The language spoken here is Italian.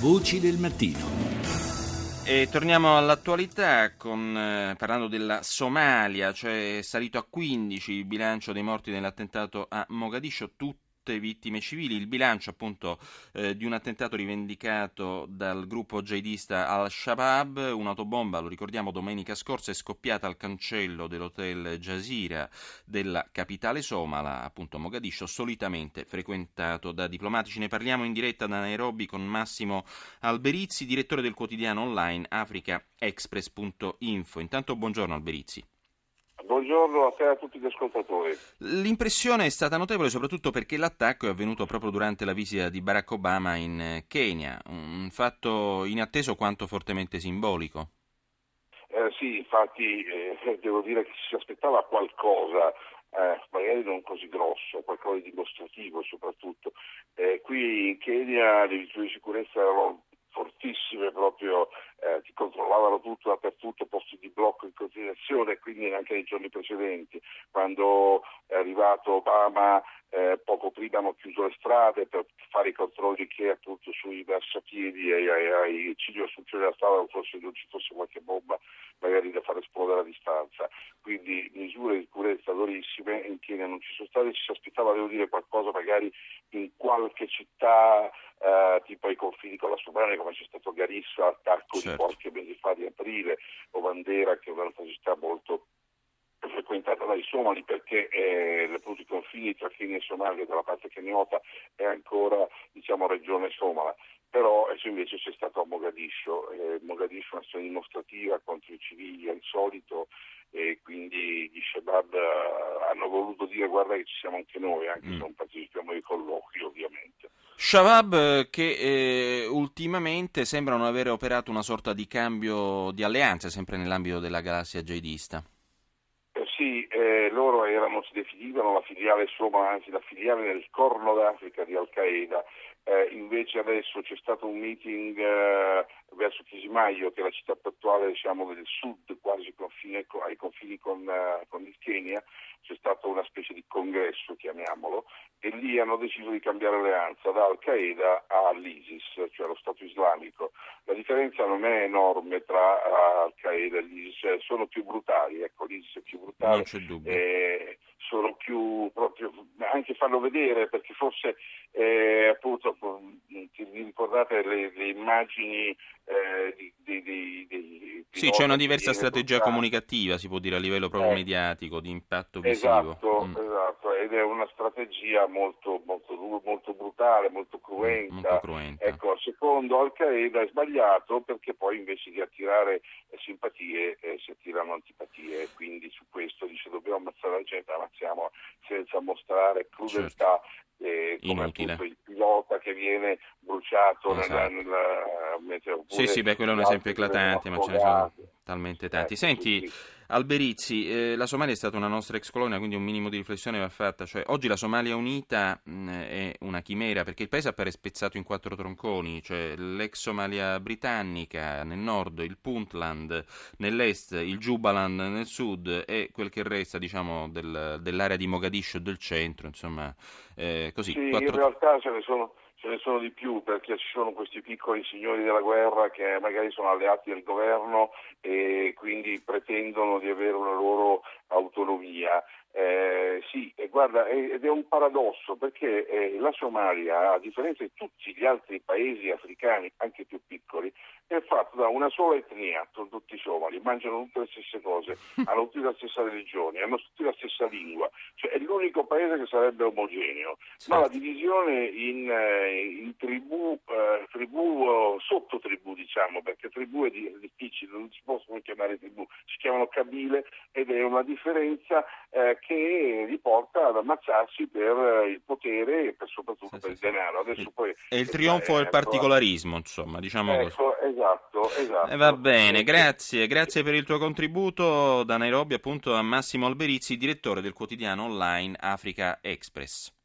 Voci del mattino. E torniamo all'attualità con, eh, parlando della Somalia, cioè è salito a 15 il bilancio dei morti nell'attentato a Mogadiscio, tutti vittime civili. Il bilancio appunto eh, di un attentato rivendicato dal gruppo jihadista Al-Shabaab, un'autobomba, lo ricordiamo, domenica scorsa è scoppiata al cancello dell'hotel Jazeera della capitale somala, appunto Mogadiscio, solitamente frequentato da diplomatici. Ne parliamo in diretta da Nairobi con Massimo Alberizzi, direttore del quotidiano online africaexpress.info. Intanto buongiorno Alberizzi. Buongiorno a te e a tutti gli ascoltatori. L'impressione è stata notevole soprattutto perché l'attacco è avvenuto proprio durante la visita di Barack Obama in eh, Kenya, un fatto inatteso quanto fortemente simbolico. Eh, sì, infatti eh, devo dire che si aspettava qualcosa, eh, magari non così grosso, qualcosa di dimostrativo soprattutto. Eh, qui in Kenya le misure di sicurezza erano fortissime proprio, eh, ti controllavano tutto dappertutto, posti di blocco in continuazione, quindi anche nei giorni precedenti, quando è arrivato Obama eh, poco prima hanno chiuso le strade per fare i controlli che appunto sui marciapiedi e ai, ai cigli assunzioni della strada non, non ci fosse qualche bomba da far esplodere a distanza. Quindi misure di sicurezza durissime in Kenya non ci sono state, ci si aspettava devo dire qualcosa magari in qualche città eh, tipo ai confini con la Somalia come c'è stato Garissa, attacco certo. di qualche mese fa di aprile o Bandera che è un'altra città molto frequentata dai somali perché eh, appunto i confini tra Kenya e Somalia dalla parte keniota è ancora diciamo regione somala però invece c'è stato a Mogadiscio, eh, Mogadiscio è un'azione dimostrativa contro i civili al solito e quindi gli Shabab uh, hanno voluto dire guarda che ci siamo anche noi, anche mm. se non partecipiamo ai colloqui ovviamente. Shabab eh, che eh, ultimamente sembrano aver operato una sorta di cambio di alleanza sempre nell'ambito della galassia jihadista. Eh, eh, loro erano, si definivano la filiale somala, anzi la filiale nel corno d'Africa di Al-Qaeda. Eh, invece adesso c'è stato un meeting eh, verso Chisimaio, che è la città portuale diciamo, del sud, quasi confine, ai confini con, uh, con, il Kenya, c'è stato una specie di congresso, chiamiamolo, e lì hanno deciso di cambiare alleanza da Al-Qaeda all'ISIS, cioè allo Stato islamico. La differenza non è enorme tra Al-Qaeda e l'ISIS, sono più brutali, ecco, l'ISIS è più brutale. Non c'è dubbio. Eh, sono più proprio anche farlo vedere perché forse eh, appunto vi ricordate le, le immagini eh, di, di, di, di, Sì, c'è una diversa strategia comunicativa, si può dire, a livello proprio eh, mediatico, di impatto visivo. Esatto, mm. Ed è una strategia molto, molto, molto brutale, molto cruenta. Mm, molto cruenta. Ecco, secondo Al-Qaeda è sbagliato perché poi invece di attirare simpatie eh, si attirano antipatie, quindi su questo dice dobbiamo ammazzare la gente, ammazziamo senza mostrare crudeltà. Certo eh, come Inutile. il pilota che viene bruciato esatto. nella, nella, Sì, sì, beh, quello è un esempio eclatante, ma ce ne sono talmente tanti. Eh, Senti, sì. Alberizzi, eh, la Somalia è stata una nostra ex colonia, quindi un minimo di riflessione va fatta. Cioè, oggi la Somalia unita mh, è una chimera perché il paese appare spezzato in quattro tronconi, cioè l'ex Somalia britannica nel nord, il Puntland nell'est, il Jubaland nel sud e quel che resta diciamo, del, dell'area di Mogadiscio del centro, insomma, eh, così. Sì, quattro... in realtà ce ne sono ce ne sono di più perché ci sono questi piccoli signori della guerra che magari sono alleati del governo pretendono di avere una loro autonomia. Eh, sì, e guarda, ed è un paradosso perché eh, la Somalia, a differenza di tutti gli altri paesi africani, anche più piccoli, è fatta da una sola etnia, sono tutti somali, mangiano tutte le stesse cose, hanno tutti la stessa religione, hanno tutti la stessa lingua, cioè è l'unico paese che sarebbe omogeneo, ma la divisione in, eh, in tribù, eh, tribù sottotribù diciamo, perché tribù è difficile, non si possono chiamare tribù, si chiamano cabile ed è una differenza eh, che li porta ad ammazzarsi per il potere e per, soprattutto sì, per sì, il denaro. Adesso poi, è il trionfo del particolarismo, insomma, diciamo ecco, così. Esatto, esatto. Eh, va bene, grazie, grazie per il tuo contributo da Nairobi appunto a Massimo Alberizzi, direttore del quotidiano online Africa Express.